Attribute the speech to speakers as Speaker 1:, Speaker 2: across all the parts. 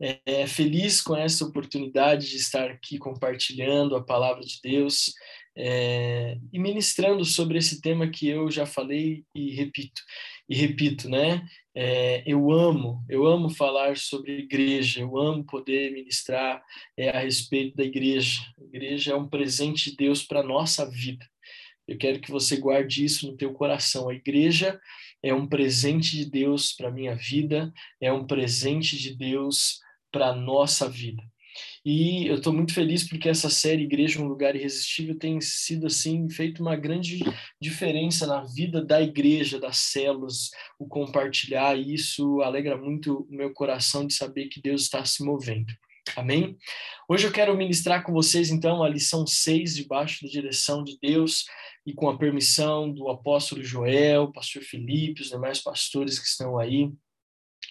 Speaker 1: é, feliz com essa oportunidade de estar aqui compartilhando a palavra de Deus é, e ministrando sobre esse tema que eu já falei e repito e repito, né? É, eu amo, eu amo falar sobre igreja, eu amo poder ministrar é, a respeito da igreja. A igreja é um presente de Deus para nossa vida. Eu quero que você guarde isso no teu coração. A igreja é um presente de Deus para minha vida, é um presente de Deus para nossa vida. E eu estou muito feliz porque essa série Igreja um Lugar Irresistível tem sido assim feito uma grande diferença na vida da igreja, das células, o compartilhar isso alegra muito o meu coração de saber que Deus está se movendo. Amém? Hoje eu quero ministrar com vocês então a lição 6 debaixo da direção de Deus e com a permissão do apóstolo Joel, pastor Felipe, os demais pastores que estão aí.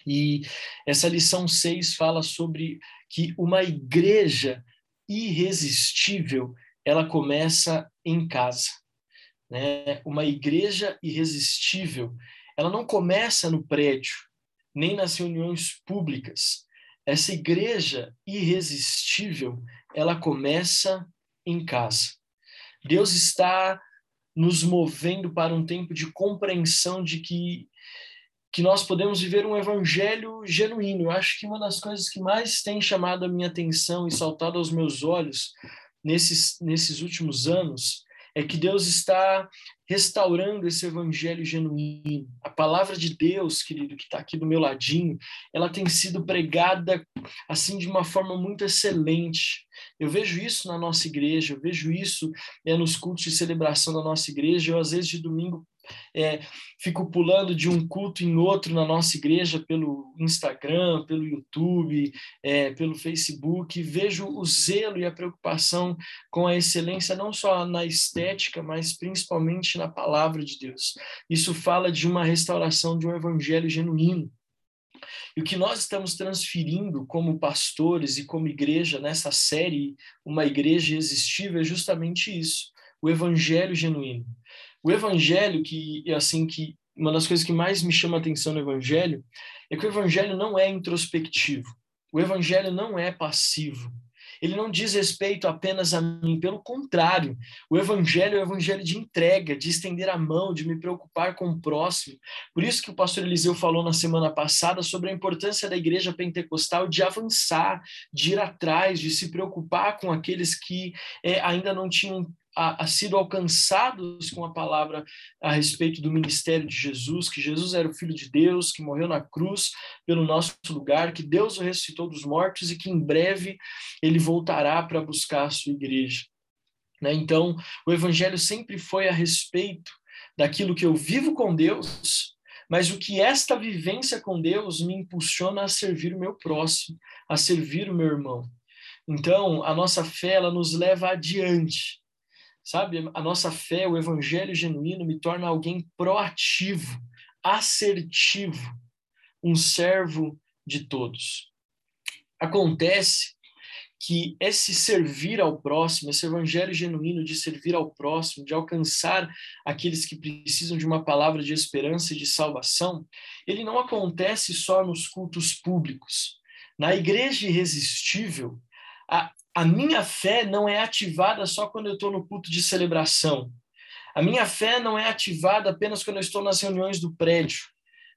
Speaker 1: E essa lição 6 fala sobre que uma igreja irresistível, ela começa em casa. Né? Uma igreja irresistível, ela não começa no prédio, nem nas reuniões públicas. Essa igreja irresistível, ela começa em casa. Deus está nos movendo para um tempo de compreensão de que que nós podemos viver um evangelho genuíno. Eu acho que uma das coisas que mais tem chamado a minha atenção e saltado aos meus olhos nesses, nesses últimos anos é que Deus está restaurando esse evangelho genuíno. A palavra de Deus, querido, que está aqui do meu ladinho, ela tem sido pregada assim de uma forma muito excelente. Eu vejo isso na nossa igreja, eu vejo isso é, nos cultos de celebração da nossa igreja. Eu, às vezes, de domingo, é, fico pulando de um culto em outro na nossa igreja pelo Instagram, pelo YouTube, é, pelo Facebook, vejo o zelo e a preocupação com a excelência, não só na estética, mas principalmente na palavra de Deus. Isso fala de uma restauração de um evangelho genuíno. E o que nós estamos transferindo como pastores e como igreja nessa série, uma igreja irresistível, é justamente isso, o evangelho genuíno. O evangelho que assim que uma das coisas que mais me chama a atenção no evangelho é que o evangelho não é introspectivo. O evangelho não é passivo. Ele não diz respeito apenas a mim, pelo contrário, o evangelho é o evangelho de entrega, de estender a mão, de me preocupar com o próximo. Por isso que o pastor Eliseu falou na semana passada sobre a importância da igreja pentecostal de avançar, de ir atrás, de se preocupar com aqueles que é, ainda não tinham a, a sido alcançados com a palavra a respeito do ministério de Jesus, que Jesus era o Filho de Deus, que morreu na cruz pelo nosso lugar, que Deus o ressuscitou dos mortos e que em breve ele voltará para buscar a sua igreja. Né? Então, o Evangelho sempre foi a respeito daquilo que eu vivo com Deus, mas o que esta vivência com Deus me impulsiona a servir o meu próximo, a servir o meu irmão. Então, a nossa fé ela nos leva adiante. Sabe, a nossa fé, o evangelho genuíno me torna alguém proativo, assertivo, um servo de todos. Acontece que esse servir ao próximo, esse evangelho genuíno de servir ao próximo, de alcançar aqueles que precisam de uma palavra de esperança e de salvação, ele não acontece só nos cultos públicos. Na igreja irresistível, a, a minha fé não é ativada só quando eu estou no culto de celebração. A minha fé não é ativada apenas quando eu estou nas reuniões do prédio.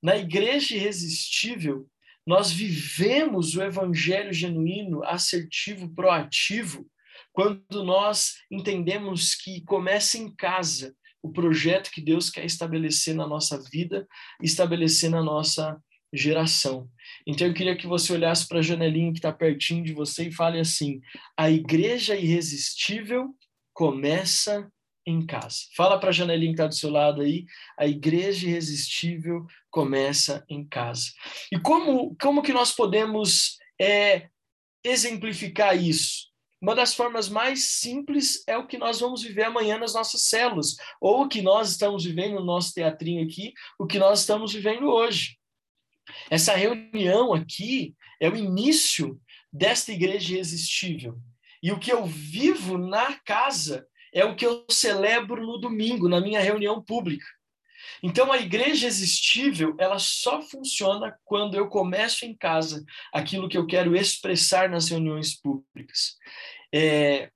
Speaker 1: Na igreja irresistível, nós vivemos o evangelho genuíno, assertivo, proativo, quando nós entendemos que começa em casa o projeto que Deus quer estabelecer na nossa vida, estabelecer na nossa geração. Então eu queria que você olhasse para a janelinha que está pertinho de você e fale assim: a igreja irresistível começa em casa. Fala para a janelinha que está do seu lado aí, a igreja irresistível começa em casa. E como, como que nós podemos é, exemplificar isso? Uma das formas mais simples é o que nós vamos viver amanhã nas nossas células, ou o que nós estamos vivendo no nosso teatrinho aqui, o que nós estamos vivendo hoje. Essa reunião aqui é o início desta igreja irresistível. E o que eu vivo na casa é o que eu celebro no domingo, na minha reunião pública. Então, a igreja existível, ela só funciona quando eu começo em casa aquilo que eu quero expressar nas reuniões públicas. É,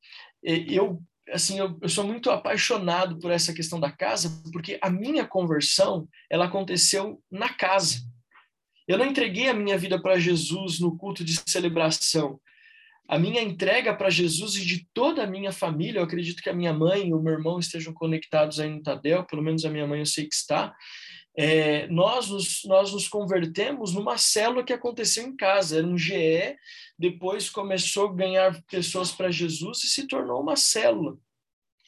Speaker 1: é, eu, assim, eu, eu sou muito apaixonado por essa questão da casa, porque a minha conversão, ela aconteceu na casa. Eu não entreguei a minha vida para Jesus no culto de celebração a minha entrega para Jesus e de toda a minha família, eu acredito que a minha mãe e o meu irmão estejam conectados aí no Tadel, pelo menos a minha mãe eu sei que está, é, nós, nos, nós nos convertemos numa célula que aconteceu em casa, era um GE, depois começou a ganhar pessoas para Jesus e se tornou uma célula,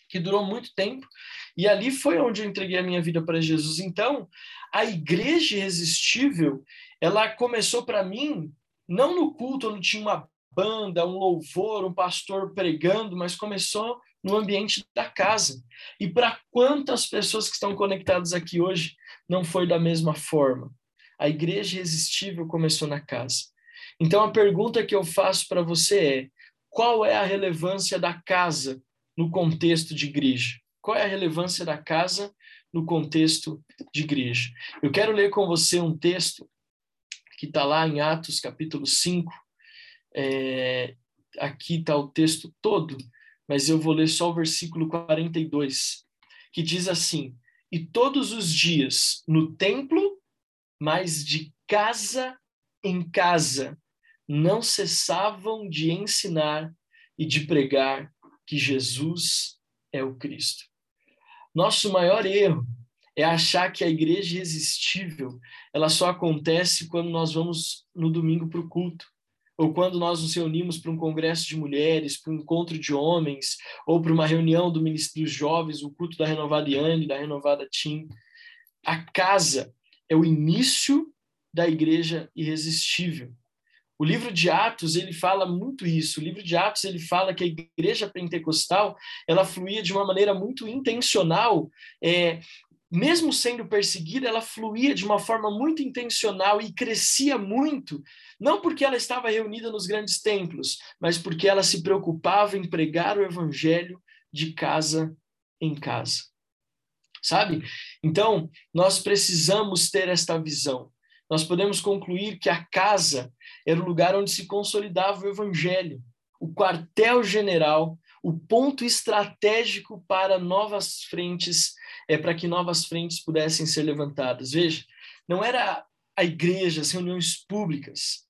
Speaker 1: que durou muito tempo, e ali foi onde eu entreguei a minha vida para Jesus. Então, a igreja irresistível, ela começou para mim não no culto onde tinha uma banda, um louvor, um pastor pregando, mas começou no ambiente da casa. E para quantas pessoas que estão conectadas aqui hoje não foi da mesma forma? A igreja irresistível começou na casa. Então a pergunta que eu faço para você é: qual é a relevância da casa no contexto de igreja? Qual é a relevância da casa no contexto de igreja? Eu quero ler com você um texto que está lá em Atos capítulo 5, é, aqui está o texto todo, mas eu vou ler só o versículo 42, que diz assim: E todos os dias no templo, mas de casa em casa, não cessavam de ensinar e de pregar que Jesus é o Cristo. Nosso maior erro é achar que a igreja irresistível ela só acontece quando nós vamos no domingo para o culto ou quando nós nos reunimos para um congresso de mulheres, para um encontro de homens, ou para uma reunião do Ministério dos Jovens, o culto da Renovada Iane, da Renovada Tim. A casa é o início da igreja irresistível. O livro de Atos, ele fala muito isso. O livro de Atos, ele fala que a igreja pentecostal, ela fluía de uma maneira muito intencional, é, mesmo sendo perseguida, ela fluía de uma forma muito intencional e crescia muito, não porque ela estava reunida nos grandes templos, mas porque ela se preocupava em pregar o evangelho de casa em casa. Sabe? Então, nós precisamos ter esta visão. Nós podemos concluir que a casa era o lugar onde se consolidava o evangelho, o quartel-general, o ponto estratégico para novas frentes é para que novas frentes pudessem ser levantadas. Veja, não era a igreja, as reuniões públicas,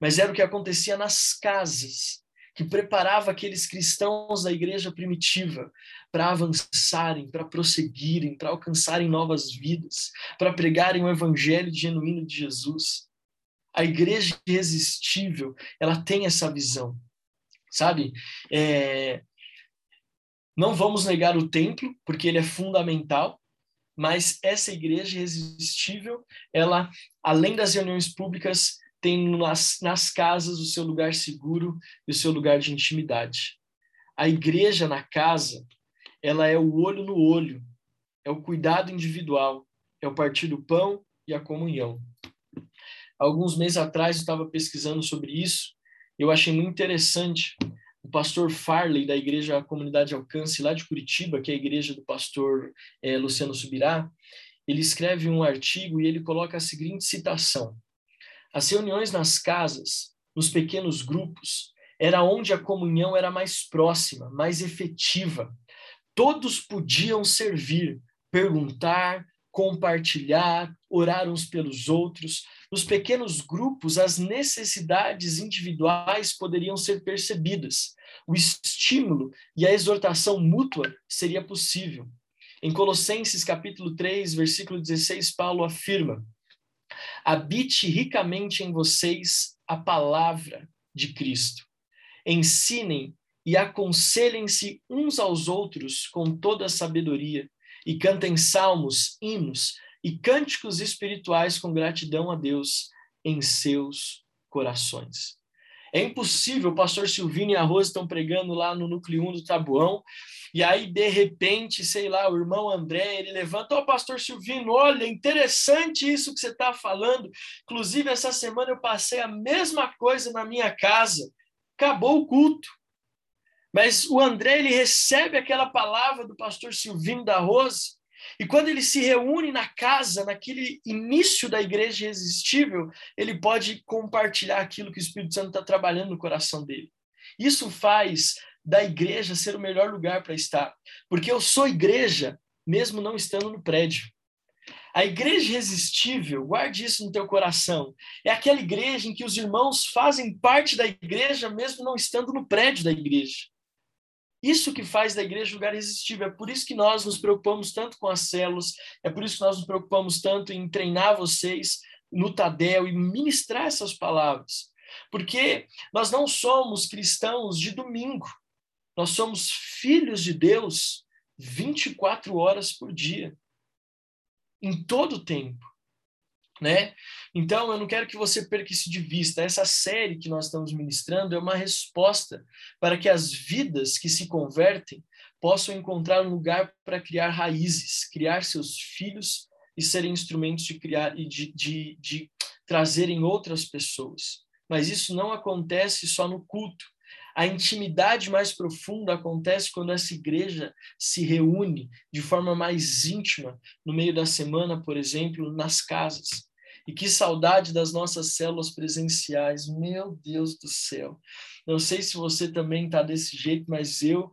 Speaker 1: mas era o que acontecia nas casas, que preparava aqueles cristãos da igreja primitiva para avançarem, para prosseguirem, para alcançarem novas vidas, para pregarem o evangelho genuíno de Jesus. A igreja irresistível, ela tem essa visão, sabe? É, não vamos negar o templo, porque ele é fundamental, mas essa igreja irresistível, ela, além das reuniões públicas, tem nas, nas casas o seu lugar seguro e o seu lugar de intimidade. A igreja na casa, ela é o olho no olho, é o cuidado individual, é o partir do pão e a comunhão. Alguns meses atrás eu estava pesquisando sobre isso, eu achei muito interessante o pastor Farley, da Igreja Comunidade Alcance, lá de Curitiba, que é a igreja do pastor é, Luciano Subirá, ele escreve um artigo e ele coloca a seguinte citação: As reuniões nas casas, nos pequenos grupos, era onde a comunhão era mais próxima, mais efetiva. Todos podiam servir, perguntar, compartilhar, orar uns pelos outros. Nos pequenos grupos, as necessidades individuais poderiam ser percebidas. O estímulo e a exortação mútua seria possível. Em Colossenses capítulo 3, versículo 16, Paulo afirma: Habite ricamente em vocês a palavra de Cristo. Ensinem e aconselhem-se uns aos outros com toda a sabedoria e cantem salmos, hinos e cânticos espirituais com gratidão a Deus em seus corações. É impossível, o pastor Silvino e a Rosa estão pregando lá no núcleo 1 do Tabuão, e aí, de repente, sei lá, o irmão André, ele levanta, ó, oh, pastor Silvino, olha, interessante isso que você está falando. Inclusive, essa semana eu passei a mesma coisa na minha casa. Acabou o culto. Mas o André, ele recebe aquela palavra do pastor Silvino da Rose, E quando ele se reúne na casa, naquele início da igreja irresistível, ele pode compartilhar aquilo que o Espírito Santo está trabalhando no coração dele. Isso faz da igreja ser o melhor lugar para estar, porque eu sou igreja, mesmo não estando no prédio. A igreja irresistível, guarde isso no teu coração, é aquela igreja em que os irmãos fazem parte da igreja, mesmo não estando no prédio da igreja. Isso que faz da igreja um lugar irresistível. É por isso que nós nos preocupamos tanto com as células, é por isso que nós nos preocupamos tanto em treinar vocês no Tadel e ministrar essas palavras. Porque nós não somos cristãos de domingo, nós somos filhos de Deus 24 horas por dia, em todo o tempo né? Então, eu não quero que você perca isso de vista. Essa série que nós estamos ministrando é uma resposta para que as vidas que se convertem possam encontrar um lugar para criar raízes, criar seus filhos e serem instrumentos de criar e de, de, de trazerem outras pessoas. Mas isso não acontece só no culto. A intimidade mais profunda acontece quando essa igreja se reúne de forma mais íntima no meio da semana, por exemplo, nas casas. E que saudade das nossas células presenciais, meu Deus do céu. Não sei se você também está desse jeito, mas eu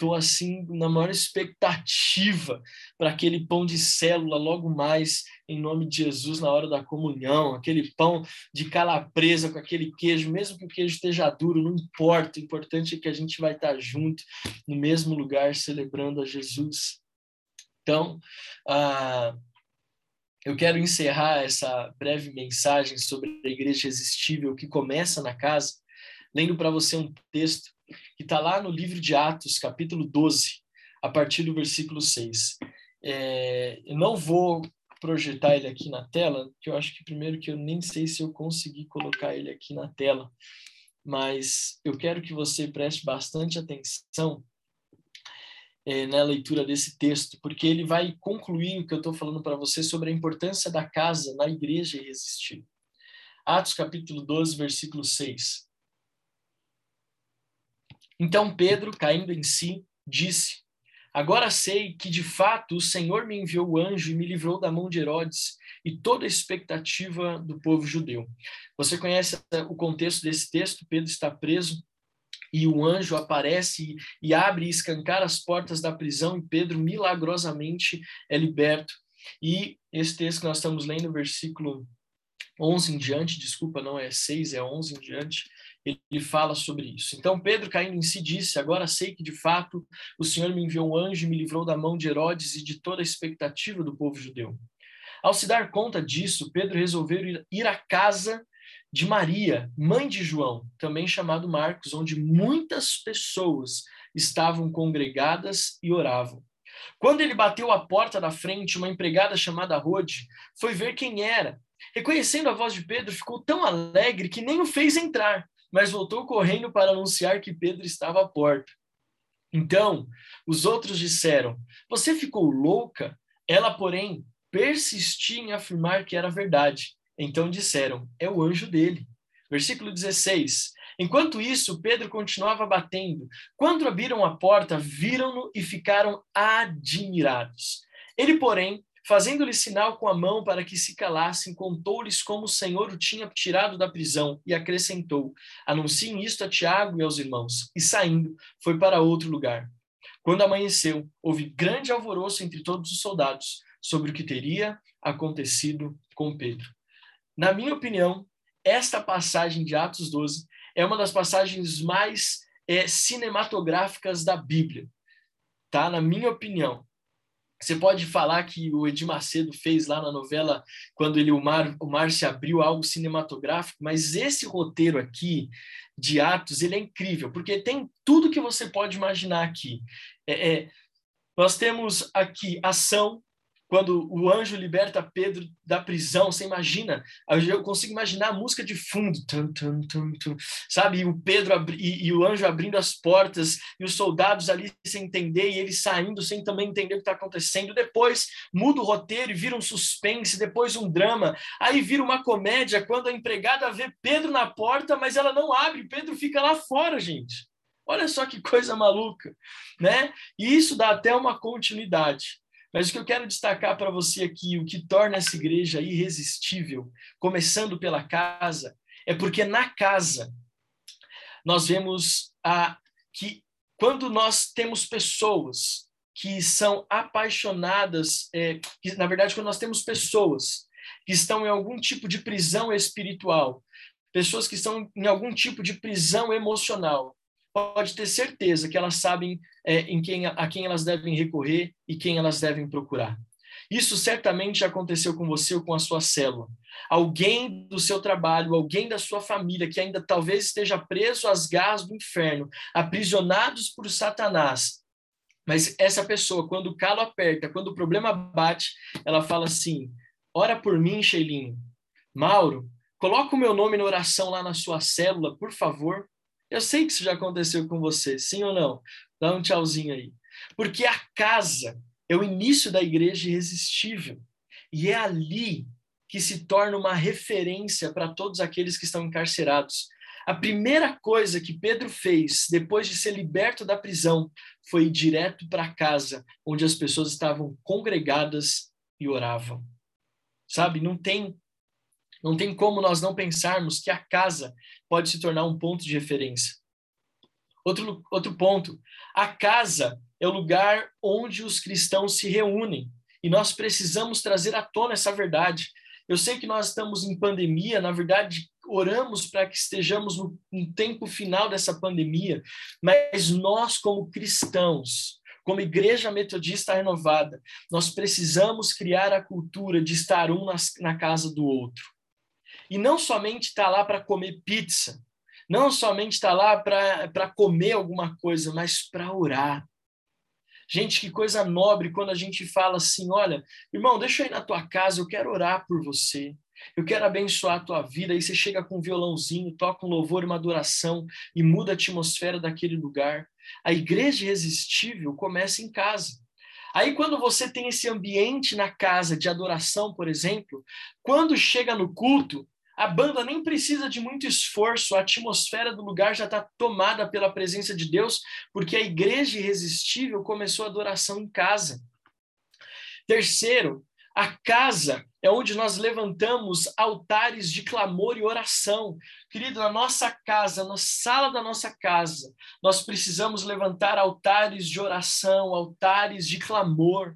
Speaker 1: estou assim na maior expectativa para aquele pão de célula logo mais em nome de Jesus na hora da comunhão, aquele pão de calabresa com aquele queijo, mesmo que o queijo esteja duro, não importa, o importante é que a gente vai estar junto no mesmo lugar celebrando a Jesus. Então, ah, eu quero encerrar essa breve mensagem sobre a igreja irresistível que começa na casa, lendo para você um texto que está lá no livro de Atos, capítulo 12, a partir do versículo 6. É, eu não vou projetar ele aqui na tela, que eu acho que primeiro que eu nem sei se eu consegui colocar ele aqui na tela, mas eu quero que você preste bastante atenção é, na leitura desse texto, porque ele vai concluir o que eu estou falando para você sobre a importância da casa na igreja irresistível. Atos capítulo 12, versículo 6. Então Pedro, caindo em si, disse: Agora sei que de fato o Senhor me enviou o anjo e me livrou da mão de Herodes e toda a expectativa do povo judeu. Você conhece o contexto desse texto? Pedro está preso e o anjo aparece e abre e escancar as portas da prisão e Pedro milagrosamente é liberto. E esse texto que nós estamos lendo, versículo 11 em diante, desculpa, não é 6, é 11 em diante, ele fala sobre isso. Então Pedro, caindo em si, disse: Agora sei que de fato o Senhor me enviou um anjo e me livrou da mão de Herodes e de toda a expectativa do povo judeu. Ao se dar conta disso, Pedro resolveu ir à casa de Maria, mãe de João, também chamado Marcos, onde muitas pessoas estavam congregadas e oravam. Quando ele bateu a porta da frente, uma empregada chamada Rode foi ver quem era. Reconhecendo a voz de Pedro, ficou tão alegre que nem o fez entrar, mas voltou correndo para anunciar que Pedro estava à porta. Então, os outros disseram: Você ficou louca? Ela, porém, persistia em afirmar que era verdade. Então disseram: É o anjo dele. Versículo 16. Enquanto isso, Pedro continuava batendo. Quando abriram a porta, viram-no e ficaram admirados. Ele, porém, Fazendo-lhe sinal com a mão para que se calassem, contou-lhes como o Senhor o tinha tirado da prisão e acrescentou: Anunciem isto a Tiago e aos irmãos. E saindo, foi para outro lugar. Quando amanheceu, houve grande alvoroço entre todos os soldados sobre o que teria acontecido com Pedro. Na minha opinião, esta passagem de Atos 12 é uma das passagens mais é, cinematográficas da Bíblia. Tá? Na minha opinião. Você pode falar que o Edir Macedo fez lá na novela, quando ele o mar, o mar se abriu, algo cinematográfico, mas esse roteiro aqui de Atos, ele é incrível, porque tem tudo que você pode imaginar aqui. É, é, nós temos aqui ação, quando o anjo liberta Pedro da prisão, você imagina, eu consigo imaginar a música de fundo, tum, tum, tum, tum, sabe? E o Pedro e, e, o anjo abrindo as portas e os soldados ali sem entender e ele saindo sem também entender o que está acontecendo. Depois muda o roteiro e vira um suspense, depois um drama, aí vira uma comédia quando a empregada vê Pedro na porta, mas ela não abre, Pedro fica lá fora, gente. Olha só que coisa maluca, né? E isso dá até uma continuidade. Mas o que eu quero destacar para você aqui, o que torna essa igreja irresistível, começando pela casa, é porque na casa nós vemos a, que quando nós temos pessoas que são apaixonadas, é, que, na verdade, quando nós temos pessoas que estão em algum tipo de prisão espiritual, pessoas que estão em algum tipo de prisão emocional, pode ter certeza que elas sabem é, em quem, a quem elas devem recorrer e quem elas devem procurar. Isso certamente aconteceu com você ou com a sua célula. Alguém do seu trabalho, alguém da sua família que ainda talvez esteja preso às garras do inferno, aprisionados por Satanás. Mas essa pessoa, quando o calo aperta, quando o problema bate, ela fala assim: ora por mim, Sheilinho. Mauro, coloca o meu nome na oração lá na sua célula, por favor. Eu sei que isso já aconteceu com você, sim ou não? Dá um tchauzinho aí. Porque a casa é o início da igreja irresistível. E é ali que se torna uma referência para todos aqueles que estão encarcerados. A primeira coisa que Pedro fez depois de ser liberto da prisão foi ir direto para casa, onde as pessoas estavam congregadas e oravam. Sabe, não tem não tem como nós não pensarmos que a casa pode se tornar um ponto de referência. Outro, outro ponto, a casa é o lugar onde os cristãos se reúnem. E nós precisamos trazer à tona essa verdade. Eu sei que nós estamos em pandemia, na verdade, oramos para que estejamos no, no tempo final dessa pandemia, mas nós, como cristãos, como igreja metodista renovada, nós precisamos criar a cultura de estar um nas, na casa do outro. E não somente estar tá lá para comer pizza, não somente estar tá lá para comer alguma coisa, mas para orar. Gente, que coisa nobre quando a gente fala assim: olha, irmão, deixa eu ir na tua casa, eu quero orar por você. Eu quero abençoar a tua vida. Aí você chega com um violãozinho, toca um louvor, uma adoração e muda a atmosfera daquele lugar. A igreja irresistível começa em casa. Aí, quando você tem esse ambiente na casa de adoração, por exemplo, quando chega no culto, a banda nem precisa de muito esforço, a atmosfera do lugar já está tomada pela presença de Deus, porque a igreja irresistível começou a adoração em casa. Terceiro, a casa é onde nós levantamos altares de clamor e oração. Querido, na nossa casa, na sala da nossa casa, nós precisamos levantar altares de oração, altares de clamor,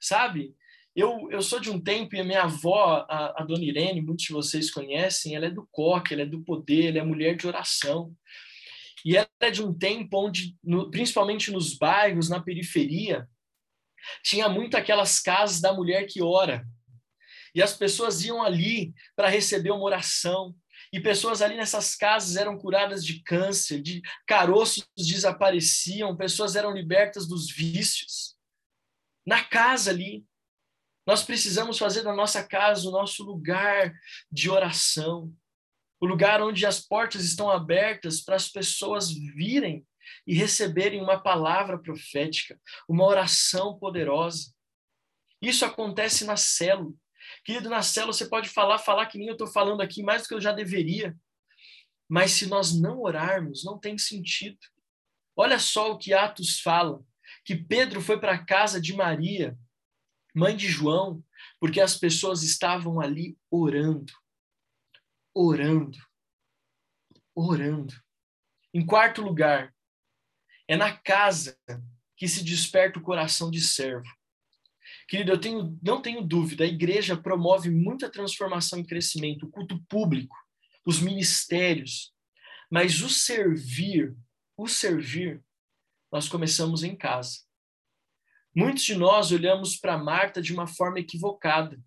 Speaker 1: sabe? Eu, eu sou de um tempo e a minha avó, a, a dona Irene, muitos de vocês conhecem, ela é do coque, ela é do poder, ela é mulher de oração. E ela é de um tempo onde, no, principalmente nos bairros, na periferia, tinha muito aquelas casas da mulher que ora. E as pessoas iam ali para receber uma oração. E pessoas ali nessas casas eram curadas de câncer, de caroços desapareciam, pessoas eram libertas dos vícios. Na casa ali. Nós precisamos fazer da nossa casa o nosso lugar de oração, o lugar onde as portas estão abertas para as pessoas virem e receberem uma palavra profética, uma oração poderosa. Isso acontece na célula. Querido, na célula você pode falar, falar que nem eu estou falando aqui, mais do que eu já deveria. Mas se nós não orarmos, não tem sentido. Olha só o que Atos fala, que Pedro foi para a casa de Maria mãe de João, porque as pessoas estavam ali orando, orando, orando. Em quarto lugar, é na casa que se desperta o coração de servo. Querido, eu tenho, não tenho dúvida, a igreja promove muita transformação e crescimento, o culto público, os ministérios, mas o servir, o servir, nós começamos em casa. Muitos de nós olhamos para Marta de uma forma equivocada.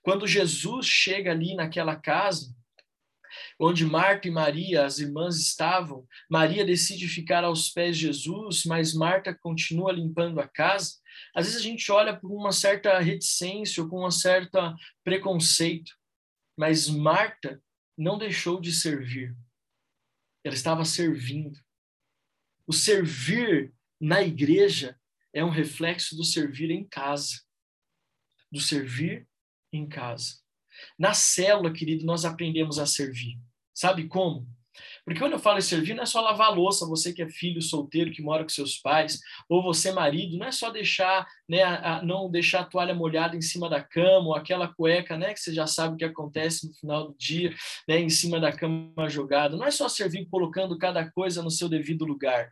Speaker 1: Quando Jesus chega ali naquela casa, onde Marta e Maria, as irmãs, estavam, Maria decide ficar aos pés de Jesus, mas Marta continua limpando a casa. Às vezes a gente olha com uma certa reticência ou com um certo preconceito, mas Marta não deixou de servir. Ela estava servindo. O servir na igreja é um reflexo do servir em casa. Do servir em casa. Na célula, querido, nós aprendemos a servir. Sabe como? Porque quando eu falo em servir, não é só lavar louça, você que é filho solteiro, que mora com seus pais, ou você marido, não é só deixar, né, a, a, não deixar a toalha molhada em cima da cama, ou aquela cueca, né, que você já sabe o que acontece no final do dia, né, em cima da cama jogada. Não é só servir colocando cada coisa no seu devido lugar,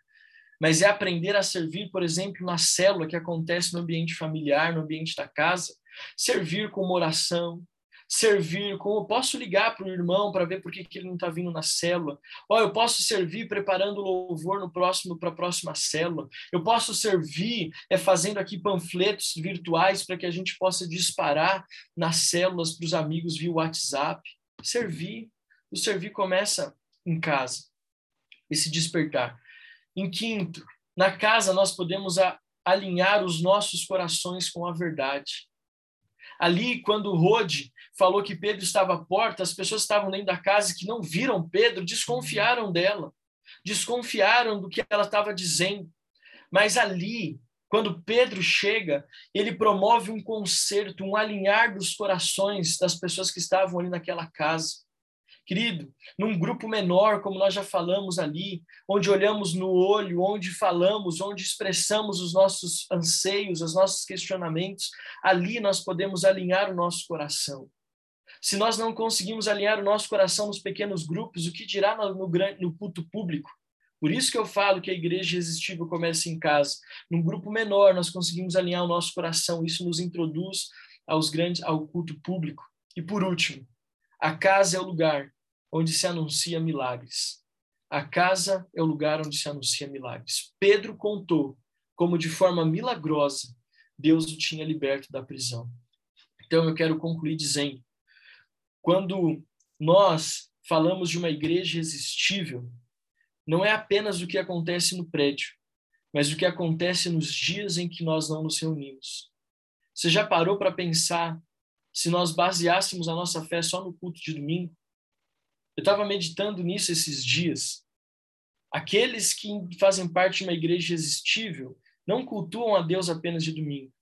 Speaker 1: mas é aprender a servir, por exemplo, na célula que acontece no ambiente familiar, no ambiente da casa, servir com uma oração, servir, como eu posso ligar para o irmão para ver por que, que ele não está vindo na célula. Ó, eu posso servir preparando louvor no próximo para a próxima célula. Eu posso servir é fazendo aqui panfletos virtuais para que a gente possa disparar nas células para os amigos via WhatsApp. Servir. O servir começa em casa. Esse despertar. Em quinto, na casa nós podemos a, alinhar os nossos corações com a verdade. Ali, quando Rode falou que Pedro estava à porta, as pessoas estavam dentro da casa que não viram Pedro, desconfiaram dela, desconfiaram do que ela estava dizendo. Mas ali, quando Pedro chega, ele promove um concerto, um alinhar dos corações das pessoas que estavam ali naquela casa. Querido, num grupo menor, como nós já falamos ali, onde olhamos no olho, onde falamos, onde expressamos os nossos anseios, os nossos questionamentos, ali nós podemos alinhar o nosso coração. Se nós não conseguimos alinhar o nosso coração nos pequenos grupos, o que dirá no, no, no culto público? Por isso que eu falo que a igreja irresistível começa em casa. Num grupo menor, nós conseguimos alinhar o nosso coração. Isso nos introduz aos grandes, ao culto público. E por último, a casa é o lugar onde se anuncia milagres. A casa é o lugar onde se anuncia milagres. Pedro contou como, de forma milagrosa, Deus o tinha liberto da prisão. Então, eu quero concluir dizendo: quando nós falamos de uma igreja irresistível, não é apenas o que acontece no prédio, mas o que acontece nos dias em que nós não nos reunimos. Você já parou para pensar se nós baseássemos a nossa fé só no culto de domingo? Eu estava meditando nisso esses dias. Aqueles que fazem parte de uma igreja irresistível não cultuam a Deus apenas de domingo.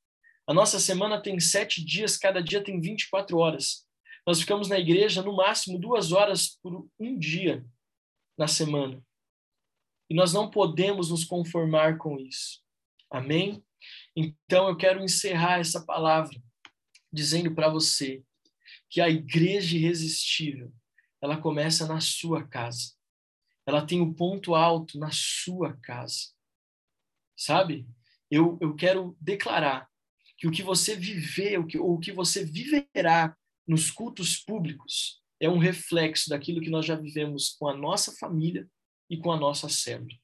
Speaker 1: A nossa semana tem sete dias, cada dia tem 24 horas. Nós ficamos na igreja no máximo duas horas por um dia na semana. E nós não podemos nos conformar com isso. Amém? Então eu quero encerrar essa palavra dizendo para você que a igreja irresistível, ela começa na sua casa. Ela tem o um ponto alto na sua casa. Sabe? Eu, eu quero declarar que o que você viver, o que, ou o que você viverá nos cultos públicos é um reflexo daquilo que nós já vivemos com a nossa família e com a nossa célula.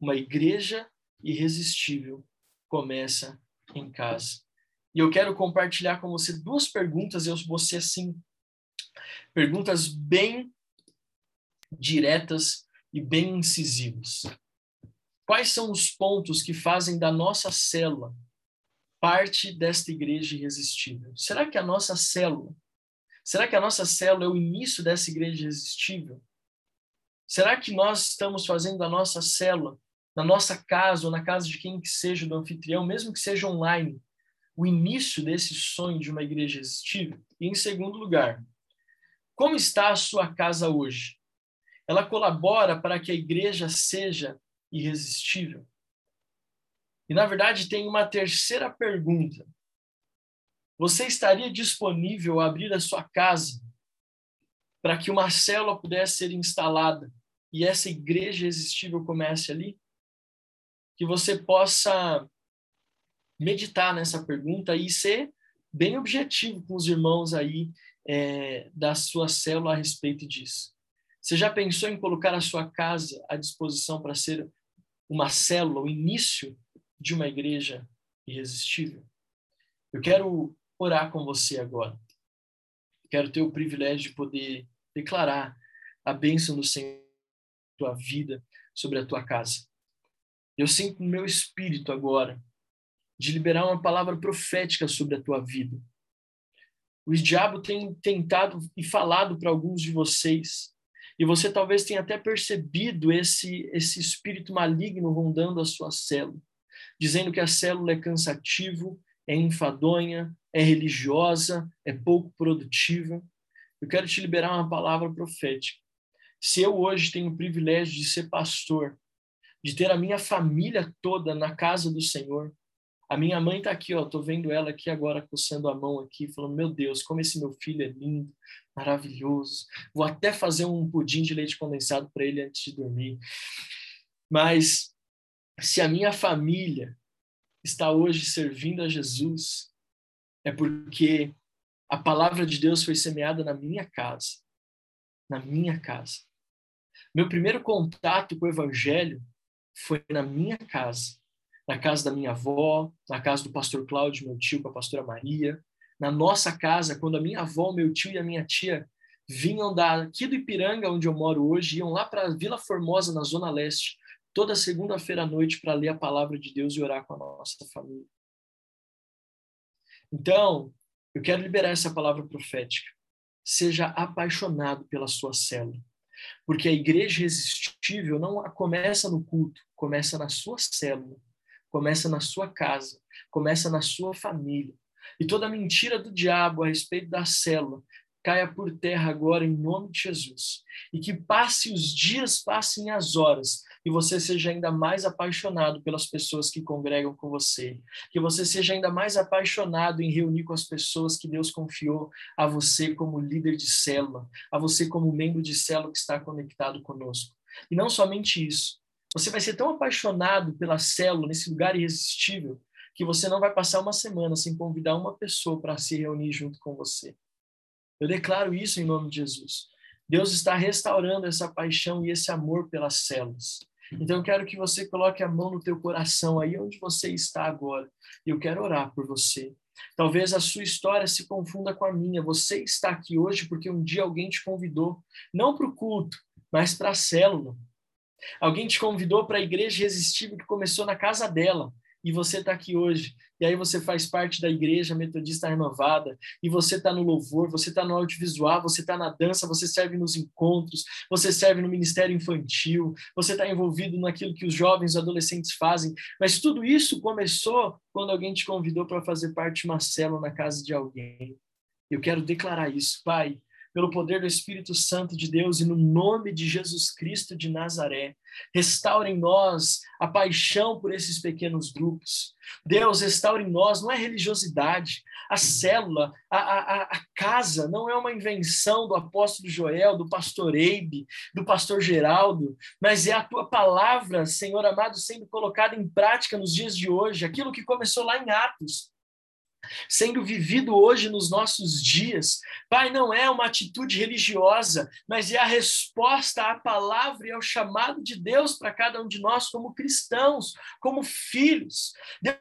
Speaker 1: Uma igreja irresistível começa em casa. E eu quero compartilhar com você duas perguntas, eu vou ser assim, perguntas bem diretas e bem incisivas. Quais são os pontos que fazem da nossa célula parte desta igreja irresistível? Será que a nossa célula, será que a nossa célula é o início dessa igreja irresistível? Será que nós estamos fazendo da nossa célula, na nossa casa ou na casa de quem que seja do anfitrião, mesmo que seja online, o início desse sonho de uma igreja irresistível? E em segundo lugar, como está a sua casa hoje? Ela colabora para que a igreja seja irresistível? E na verdade tem uma terceira pergunta. Você estaria disponível a abrir a sua casa para que uma célula pudesse ser instalada e essa igreja irresistível comece ali? Que você possa meditar nessa pergunta e ser bem objetivo com os irmãos aí é, da sua célula a respeito disso. Você já pensou em colocar a sua casa à disposição para ser uma célula, o início de uma igreja irresistível? Eu quero orar com você agora. Quero ter o privilégio de poder declarar a bênção do Senhor tua vida, sobre a tua casa. Eu sinto no meu espírito agora de liberar uma palavra profética sobre a tua vida. O diabo tem tentado e falado para alguns de vocês, e você talvez tenha até percebido esse, esse espírito maligno rondando a sua célula, dizendo que a célula é cansativo, é enfadonha, é religiosa, é pouco produtiva. Eu quero te liberar uma palavra profética. Se eu hoje tenho o privilégio de ser pastor, de ter a minha família toda na casa do Senhor, a minha mãe está aqui, ó, tô vendo ela aqui agora coçando a mão aqui, falando: "Meu Deus, como esse meu filho é lindo, maravilhoso. Vou até fazer um pudim de leite condensado para ele antes de dormir". Mas se a minha família está hoje servindo a Jesus, é porque a palavra de Deus foi semeada na minha casa. Na minha casa. Meu primeiro contato com o evangelho foi na minha casa na casa da minha avó, na casa do pastor Cláudio, meu tio, com a pastora Maria, na nossa casa, quando a minha avó, meu tio e a minha tia vinham daqui do Ipiranga, onde eu moro hoje, iam lá para Vila Formosa, na Zona Leste, toda segunda-feira à noite para ler a palavra de Deus e orar com a nossa família. Então, eu quero liberar essa palavra profética. Seja apaixonado pela sua célula. Porque a igreja irresistível não começa no culto, começa na sua célula começa na sua casa, começa na sua família. E toda mentira do diabo a respeito da célula caia por terra agora em nome de Jesus. E que passe os dias, passem as horas, e você seja ainda mais apaixonado pelas pessoas que congregam com você. Que você seja ainda mais apaixonado em reunir com as pessoas que Deus confiou a você como líder de célula, a você como membro de célula que está conectado conosco. E não somente isso, você vai ser tão apaixonado pela célula, nesse lugar irresistível, que você não vai passar uma semana sem convidar uma pessoa para se reunir junto com você. Eu declaro isso em nome de Jesus. Deus está restaurando essa paixão e esse amor pelas células. Então eu quero que você coloque a mão no teu coração aí onde você está agora. E eu quero orar por você. Talvez a sua história se confunda com a minha. Você está aqui hoje porque um dia alguém te convidou, não para o culto, mas para a célula. Alguém te convidou para a igreja irresistível que começou na casa dela e você está aqui hoje. E aí você faz parte da igreja metodista renovada e você está no louvor, você está no audiovisual, você está na dança, você serve nos encontros, você serve no ministério infantil, você está envolvido naquilo que os jovens adolescentes fazem. Mas tudo isso começou quando alguém te convidou para fazer parte de uma célula na casa de alguém. Eu quero declarar isso, Pai pelo poder do Espírito Santo de Deus e no nome de Jesus Cristo de Nazaré. Restaure em nós a paixão por esses pequenos grupos. Deus, restaure em nós, não é religiosidade. A célula, a, a, a casa, não é uma invenção do apóstolo Joel, do pastor Eibe, do pastor Geraldo, mas é a tua palavra, Senhor amado, sendo colocada em prática nos dias de hoje, aquilo que começou lá em Atos sendo vivido hoje nos nossos dias. Pai, não é uma atitude religiosa, mas é a resposta à palavra e ao chamado de Deus para cada um de nós como cristãos, como filhos.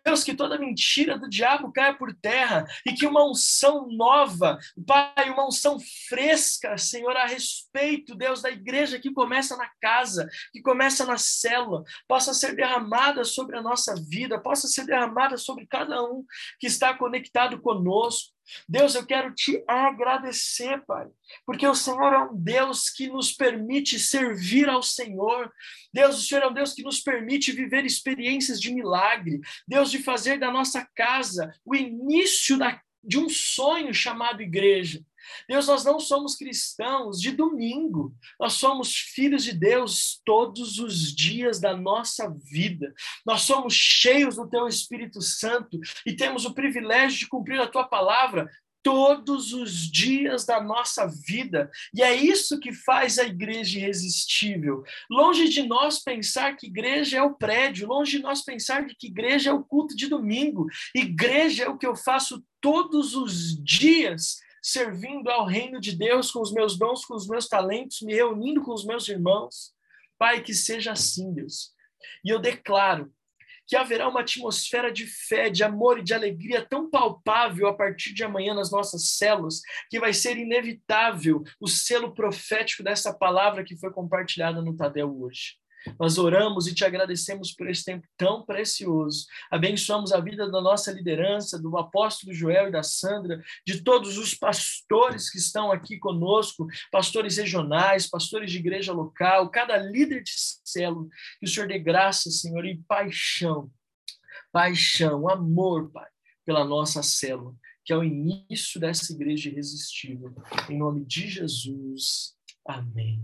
Speaker 1: Deus, que toda mentira do diabo caia por terra e que uma unção nova, Pai, uma unção fresca, Senhor, a respeito, Deus, da igreja que começa na casa, que começa na célula, possa ser derramada sobre a nossa vida, possa ser derramada sobre cada um que está conectado conectado conosco. Deus, eu quero te agradecer, Pai, porque o Senhor é um Deus que nos permite servir ao Senhor. Deus, o Senhor é um Deus que nos permite viver experiências de milagre. Deus, de fazer da nossa casa o início da, de um sonho chamado igreja. Deus, nós não somos cristãos de domingo, nós somos filhos de Deus todos os dias da nossa vida. Nós somos cheios do Teu Espírito Santo e temos o privilégio de cumprir a Tua palavra todos os dias da nossa vida. E é isso que faz a igreja irresistível. Longe de nós pensar que igreja é o prédio, longe de nós pensar que igreja é o culto de domingo. Igreja é o que eu faço todos os dias servindo ao reino de Deus com os meus dons, com os meus talentos, me reunindo com os meus irmãos. Pai, que seja assim, Deus. E eu declaro que haverá uma atmosfera de fé, de amor e de alegria tão palpável a partir de amanhã nas nossas células, que vai ser inevitável o selo profético dessa palavra que foi compartilhada no Tadel hoje. Nós oramos e te agradecemos por esse tempo tão precioso. Abençoamos a vida da nossa liderança, do apóstolo Joel e da Sandra, de todos os pastores que estão aqui conosco, pastores regionais, pastores de igreja local, cada líder de célula. Que o Senhor dê graça, Senhor, e paixão, paixão, amor, Pai, pela nossa célula, que é o início dessa igreja irresistível. Em nome de Jesus. Amém.